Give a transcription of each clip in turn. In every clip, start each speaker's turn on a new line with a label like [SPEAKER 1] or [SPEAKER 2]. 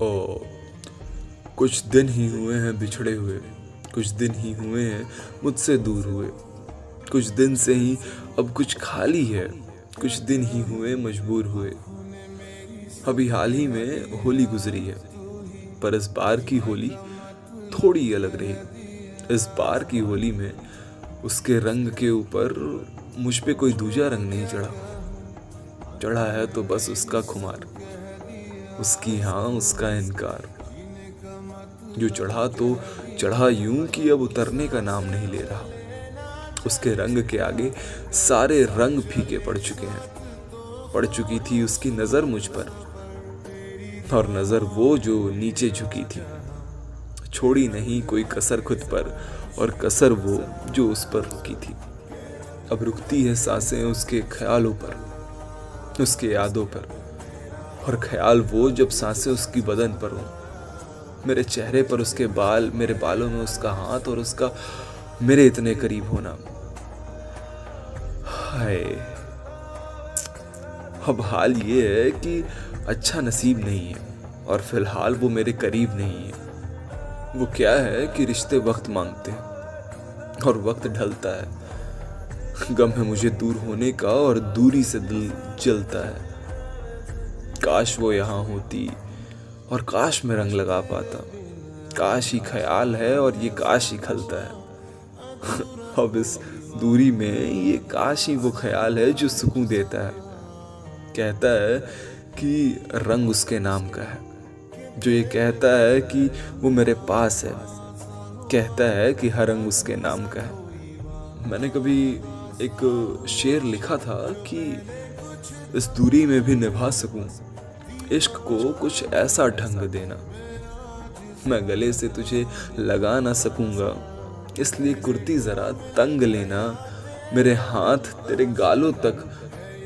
[SPEAKER 1] ओ कुछ दिन ही हुए हैं बिछड़े हुए। कुछ दिन ही हुए हैं मुझसे दूर हुए। कुछ दिन से ही अब कुछ खाली है। कुछ दिन ही हुए मजबूर हुए। अभी हाल ही में होली गुजरी है। पर इस बार की होली थोड़ी अलग रही। इस बार की होली में उसके रंग के ऊपर मुझ पे कोई दूजा रंग नहीं चढ़ा। चढ़ा है तो बस उसका खुमार। उसकी हाँ उसका इनकार। जो चढ़ा तो चढ़ा यूँ कि अब उतरने का नाम नहीं ले रहा। उसके रंग के आगे सारे रंग फीके पड़ चुके हैं। पड़ चुकी थी उसकी नज़र मुझ पर, और नज़र वो जो नीचे झुकी थी। छोड़ी नहीं कोई कसर खुद पर, और कसर वो जो उस पर रुकी थी। अब रुकती है साँसें उसके ख्यालों पर, उसके यादों पर। और ख्याल वो जब साँसें उसकी बदन पर हों। मेरे चेहरे पर उसके बाल, मेरे बालों में उसका हाथ और उसका मेरे इतने करीब होना। हाय। अब हाल ये है कि अच्छा नसीब नहीं है और फ़िलहाल वो मेरे करीब नहीं है। वो क्या है कि रिश्ते वक्त मांगते हैं और वक्त ढलता है। गम है मुझे दूर होने का और दूरी से दिल जलता है। काश वो यहाँ होती और काश में रंग लगा पाता। काश ही ख्याल है और ये काश ही खलता है। अब इस दूरी में ये काश ही वो ख्याल है जो सुकून देता है। कहता है कि रंग उसके नाम का है। जो ये कहता है कि वो मेरे पास है। कहता है कि हर रंग उसके नाम का है। मैंने कभी एक शेर लिखा था कि इस दूरी में भी निभा सकूँ। इश्क को कुछ ऐसा ढंग देना। मैं गले से तुझे लगा ना सकूँगा। इसलिए कुर्ती ज़रा तंग लेना। मेरे हाथ तेरे गालों तक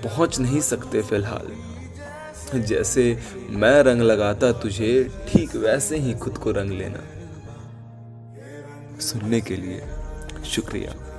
[SPEAKER 1] पहुँच नहीं सकते फ़िलहाल। जैसे मैं रंग लगाता तुझे, ठीक वैसे ही खुद को रंग लेना। सुनने के लिए शुक्रिया।